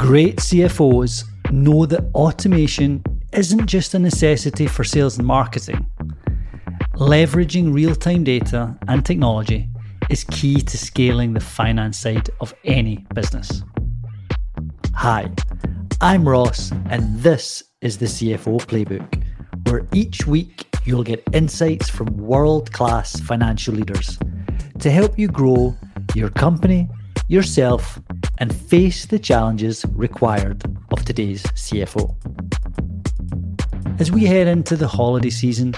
Great CFOs know that automation isn't just a necessity for sales and marketing. Leveraging real time data and technology is key to scaling the finance side of any business. Hi, I'm Ross, and this is the CFO Playbook, where each week you'll get insights from world class financial leaders to help you grow your company, yourself, and face the challenges required of today's CFO. As we head into the holiday season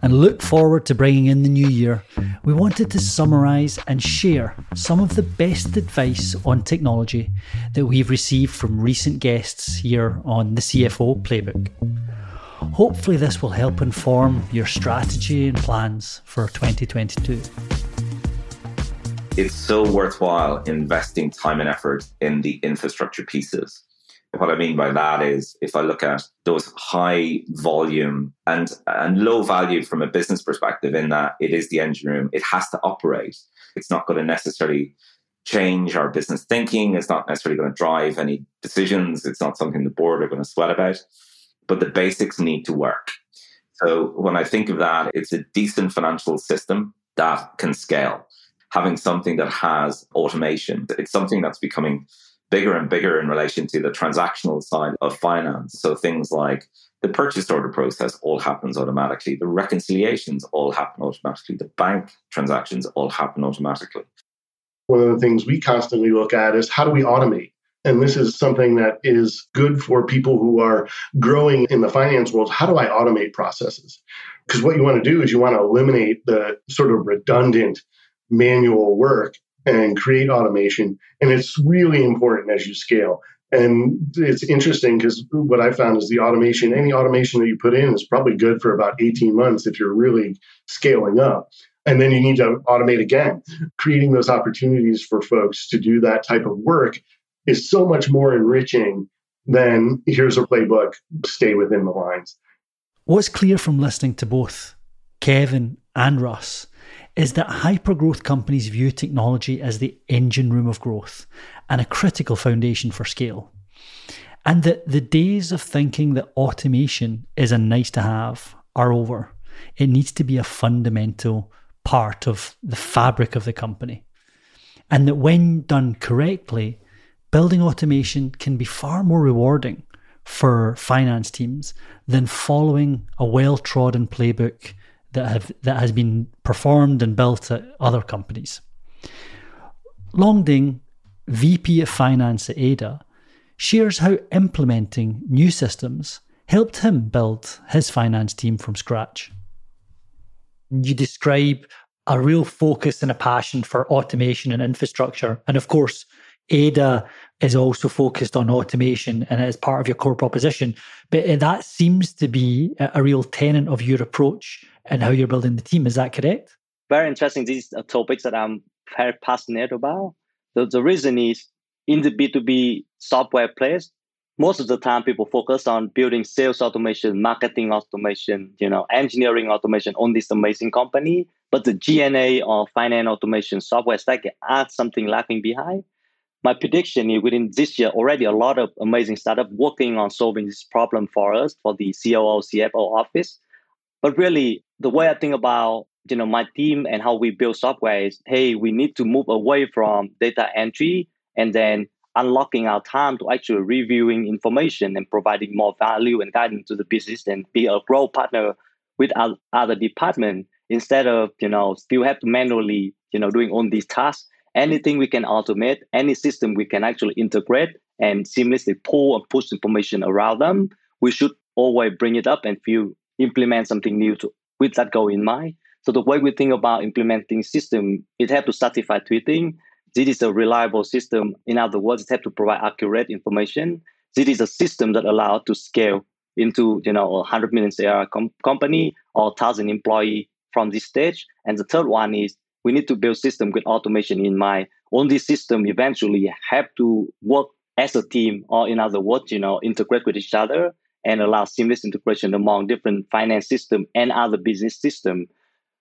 and look forward to bringing in the new year, we wanted to summarise and share some of the best advice on technology that we've received from recent guests here on the CFO Playbook. Hopefully, this will help inform your strategy and plans for 2022 it's so worthwhile investing time and effort in the infrastructure pieces. What I mean by that is if I look at those high volume and, and low value from a business perspective, in that it is the engine room, it has to operate. It's not going to necessarily change our business thinking. It's not necessarily going to drive any decisions. It's not something the board are going to sweat about. But the basics need to work. So when I think of that, it's a decent financial system that can scale having something that has automation. It's something that's becoming bigger and bigger in relation to the transactional side of finance. So things like the purchase order process all happens automatically, the reconciliations all happen automatically, the bank transactions all happen automatically. One of the things we constantly look at is how do we automate? And this is something that is good for people who are growing in the finance world. How do I automate processes? Because what you want to do is you want to eliminate the sort of redundant manual work and create automation. And it's really important as you scale. And it's interesting because what I found is the automation, any automation that you put in is probably good for about 18 months if you're really scaling up. And then you need to automate again. Creating those opportunities for folks to do that type of work is so much more enriching than here's a playbook, stay within the lines. What's clear from listening to both Kevin and Russ is that hypergrowth companies view technology as the engine room of growth and a critical foundation for scale. And that the days of thinking that automation is a nice to have are over. It needs to be a fundamental part of the fabric of the company. And that when done correctly, building automation can be far more rewarding for finance teams than following a well trodden playbook that have that has been performed and built at other companies. Longding, VP of Finance at Ada, shares how implementing new systems helped him build his finance team from scratch. You describe a real focus and a passion for automation and infrastructure. And of course, Ada is also focused on automation and as part of your core proposition. But uh, that seems to be a real tenet of your approach and how you're building the team. Is that correct? Very interesting. These are topics that I'm very passionate about. The, the reason is in the B2B software place, most of the time people focus on building sales automation, marketing automation, you know, engineering automation on this amazing company. But the G&A or finance automation software stack are something lacking behind. My prediction is within this year, already a lot of amazing startups working on solving this problem for us, for the COO, CFO office. But really, the way I think about you know my team and how we build software is, hey, we need to move away from data entry and then unlocking our time to actually reviewing information and providing more value and guidance to the business and be a growth partner with other department instead of you know still have to manually you know doing all these tasks. Anything we can automate any system we can actually integrate and seamlessly pull and push information around them we should always bring it up and feel implement something new to, with that goal in mind. So the way we think about implementing system, it have to satisfy three things. This is a reliable system. In other words, it have to provide accurate information. This is a system that allow to scale into you know a hundred million ARR com- company or thousand employee from this stage. And the third one is we need to build system with automation in mind. This system, eventually have to work as a team, or in other words, you know, integrate with each other and allow seamless integration among different finance system and other business system.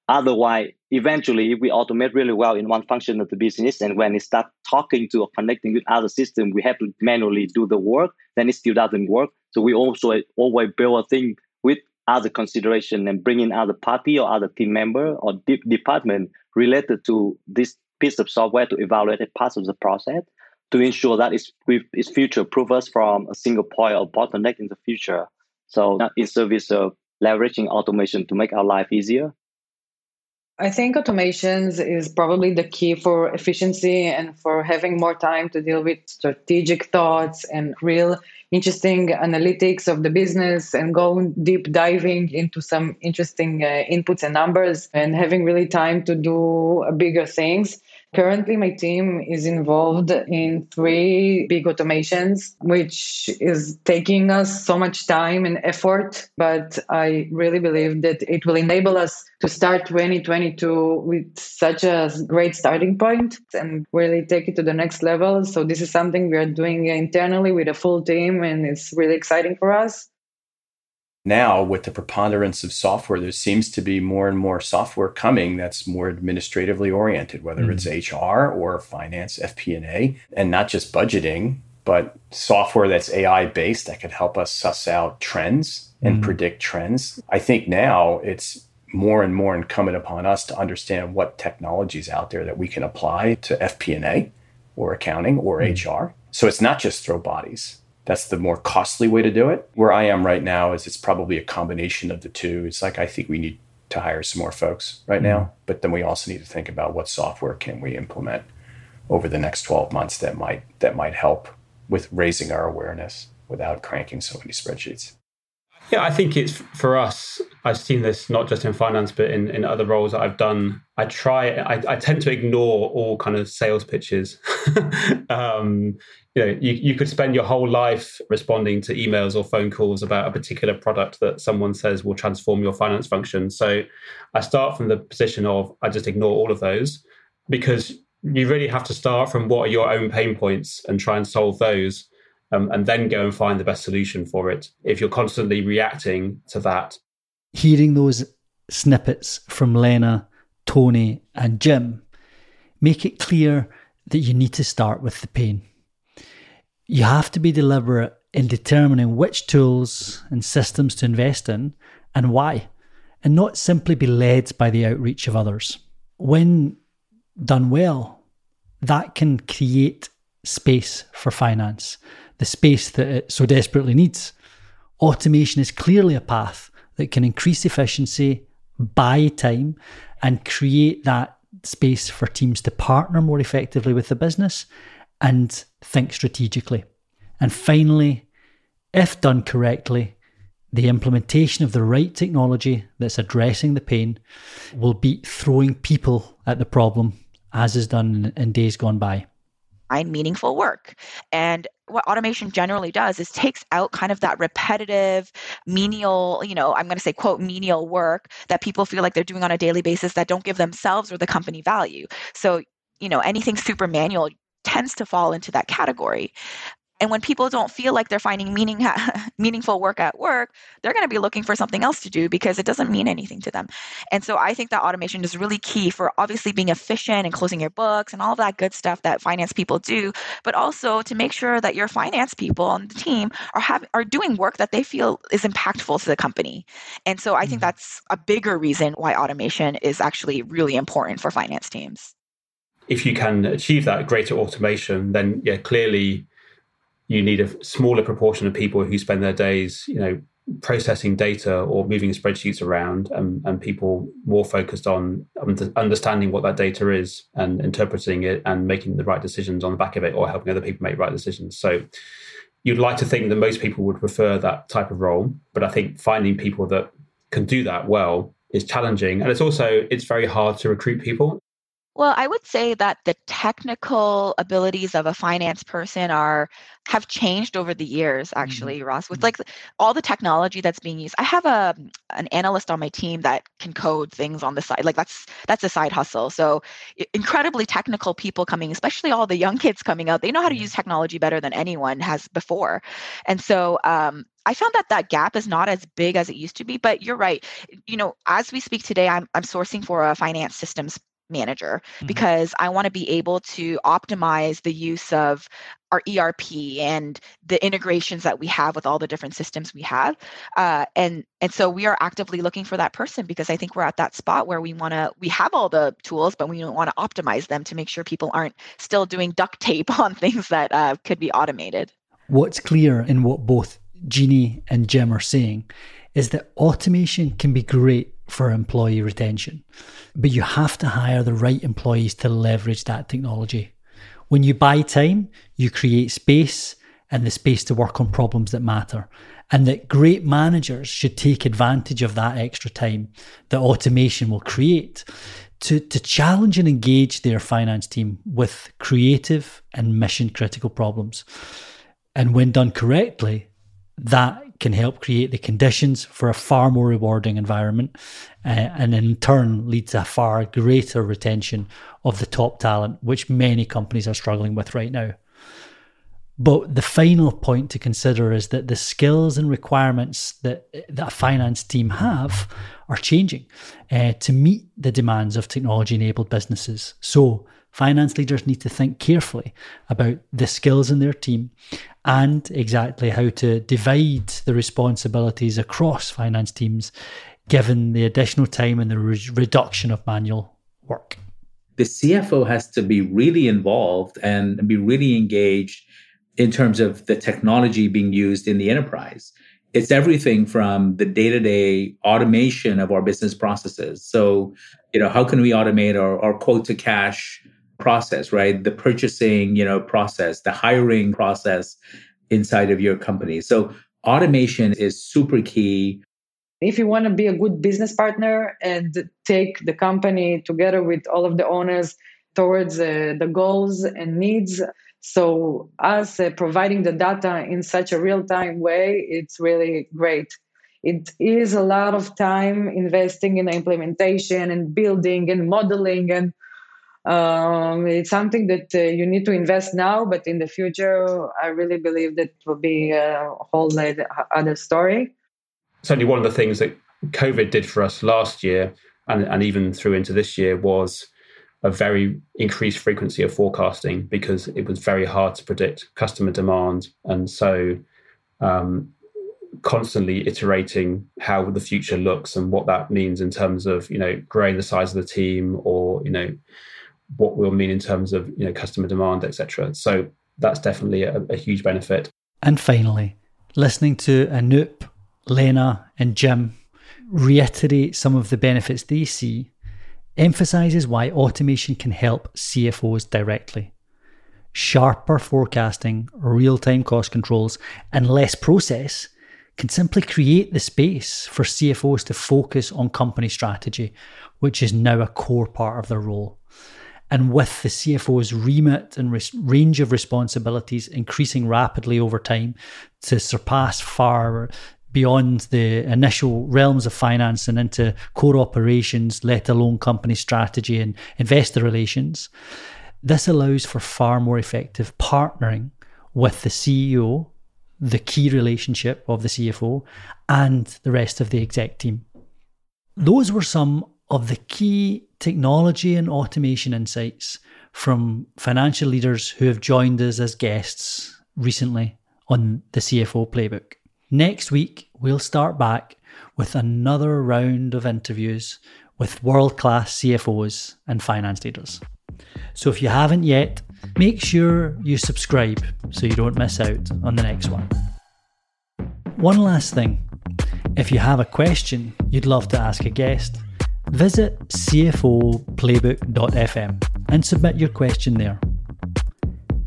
Otherwise, eventually, if we automate really well in one function of the business, and when it start talking to or connecting with other system, we have to manually do the work, then it still doesn't work. So we also always build a thing with other consideration and bring in other party or other team member or department related to this piece of software to evaluate parts of the process to ensure that it's, it's future proof us from a single point of bottleneck in the future. So in service of leveraging automation to make our life easier. I think automations is probably the key for efficiency and for having more time to deal with strategic thoughts and real interesting analytics of the business and going deep diving into some interesting uh, inputs and numbers and having really time to do bigger things. Currently, my team is involved in three big automations, which is taking us so much time and effort. But I really believe that it will enable us to start 2022 with such a great starting point and really take it to the next level. So, this is something we are doing internally with a full team, and it's really exciting for us now with the preponderance of software there seems to be more and more software coming that's more administratively oriented whether mm-hmm. it's hr or finance fp&a and not just budgeting but software that's ai based that could help us suss out trends and mm-hmm. predict trends i think now it's more and more incumbent upon us to understand what technologies out there that we can apply to fp&a or accounting or mm-hmm. hr so it's not just throw bodies that's the more costly way to do it. Where I am right now is it's probably a combination of the two. It's like I think we need to hire some more folks right mm-hmm. now, but then we also need to think about what software can we implement over the next 12 months that might that might help with raising our awareness without cranking so many spreadsheets. Yeah, I think it's for us. I've seen this not just in finance, but in, in other roles that I've done. I try. I, I tend to ignore all kind of sales pitches. um, you know, you, you could spend your whole life responding to emails or phone calls about a particular product that someone says will transform your finance function. So, I start from the position of I just ignore all of those because you really have to start from what are your own pain points and try and solve those um, and then go and find the best solution for it. If you're constantly reacting to that. Hearing those snippets from Lena, Tony, and Jim make it clear that you need to start with the pain. You have to be deliberate in determining which tools and systems to invest in and why, and not simply be led by the outreach of others. When done well, that can create space for finance the space that it so desperately needs. Automation is clearly a path that can increase efficiency, buy time, and create that space for teams to partner more effectively with the business and think strategically. And finally, if done correctly, the implementation of the right technology that's addressing the pain will beat throwing people at the problem, as is done in days gone by find meaningful work. And what automation generally does is takes out kind of that repetitive, menial, you know, I'm going to say, quote, menial work that people feel like they're doing on a daily basis that don't give themselves or the company value. So, you know, anything super manual tends to fall into that category. And when people don't feel like they're finding meaning, meaningful work at work, they're going to be looking for something else to do because it doesn't mean anything to them. And so I think that automation is really key for obviously being efficient and closing your books and all of that good stuff that finance people do, but also to make sure that your finance people on the team are having are doing work that they feel is impactful to the company. And so I think mm-hmm. that's a bigger reason why automation is actually really important for finance teams. If you can achieve that greater automation, then yeah, clearly you need a smaller proportion of people who spend their days, you know, processing data or moving spreadsheets around, and, and people more focused on understanding what that data is and interpreting it and making the right decisions on the back of it, or helping other people make right decisions. So, you'd like to think that most people would prefer that type of role, but I think finding people that can do that well is challenging, and it's also it's very hard to recruit people Well, I would say that the technical abilities of a finance person are have changed over the years Mm-hmm. actually ross with like all the technology that's being used. I have a an analyst on my team that can code things on the side like that's that's a side hustle. So incredibly technical people coming especially all the young kids coming out they know how to use technology better than anyone has before. And so um, i found that that gap is not as big as it used to be but you're right. You know as we speak today i'm, I'm sourcing for a finance systems manager Mhm. because I want to be able to optimize the use of our ERP and the integrations that we have with all the different systems we have. Uh, and and so we are actively looking for that person because I think we're at that spot where we want to we have all the tools, but we don't want to optimize them to make sure people aren't still doing duct tape on things that uh, could be automated. What's clear in what both Jeannie and Jim are saying is that automation can be great for employee retention, but you have to hire the right employees to leverage that technology. When you buy time, you create space and the space to work on problems that matter. And that great managers should take advantage of that extra time that automation will create to, to challenge and engage their finance team with creative and mission critical problems. And when done correctly, that can help create the conditions for a far more rewarding environment uh, and in turn lead to a far greater retention of the top talent, which many companies are struggling with right now. But the final point to consider is that the skills and requirements that, that a finance team have are changing uh, to meet the demands of technology enabled businesses. So, finance leaders need to think carefully about the skills in their team and exactly how to divide the responsibilities across finance teams given the additional time and the re- reduction of manual work. The CFO has to be really involved and be really engaged in terms of the technology being used in the enterprise. It's everything from the day to day automation of our business processes. So, you know, how can we automate our, our quote to cash process, right? The purchasing, you know, process, the hiring process inside of your company. So, automation is super key. If you want to be a good business partner and take the company together with all of the owners towards uh, the goals and needs, so us uh, providing the data in such a real time way, it's really great. It is a lot of time investing in the implementation and building and modeling and um, it's something that uh, you need to invest now, but in the future, I really believe that will be a whole other story. Certainly, one of the things that COVID did for us last year, and, and even through into this year, was a very increased frequency of forecasting because it was very hard to predict customer demand, and so um, constantly iterating how the future looks and what that means in terms of you know growing the size of the team or you know what will mean in terms of you know customer demand, etc. So that's definitely a, a, huge benefit. And finally, listening to Anoop, Lena, and Jim reiterate some of the benefits they see emphasizes why automation can help CFOs directly. Sharper forecasting, real time cost controls, and less process can simply create the space for CFOs to focus on company strategy, which is now a core part of their role. And with the CFO's remit and res- range of responsibilities increasing rapidly over time to surpass far beyond the initial realms of finance and into core operations, let alone company strategy and investor relations, this allows for far more effective partnering with the CEO, the key relationship of the CFO, and the rest of the exec team. Those were some of the key technology and automation insights from financial leaders who have joined us as guests recently on the CFO Playbook. Next week, we'll start back with another round of interviews with world class CFOs and finance leaders. So if you haven't yet, make sure you subscribe so you don't miss out on the next one. One last thing if you have a question you'd love to ask a guest, visit cfoplaybook.fm and submit your question there.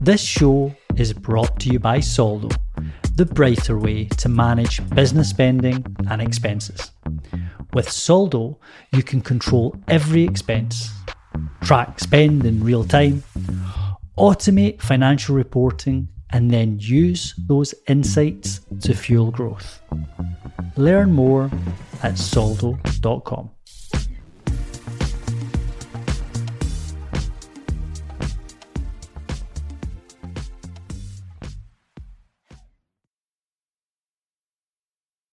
This show is brought to you by Soldo, the brighter way to manage business spending and expenses. With Soldo, you can control every expense track spend in real time, automate financial reporting, and then use those insights to fuel growth. Learn more at soldo.com.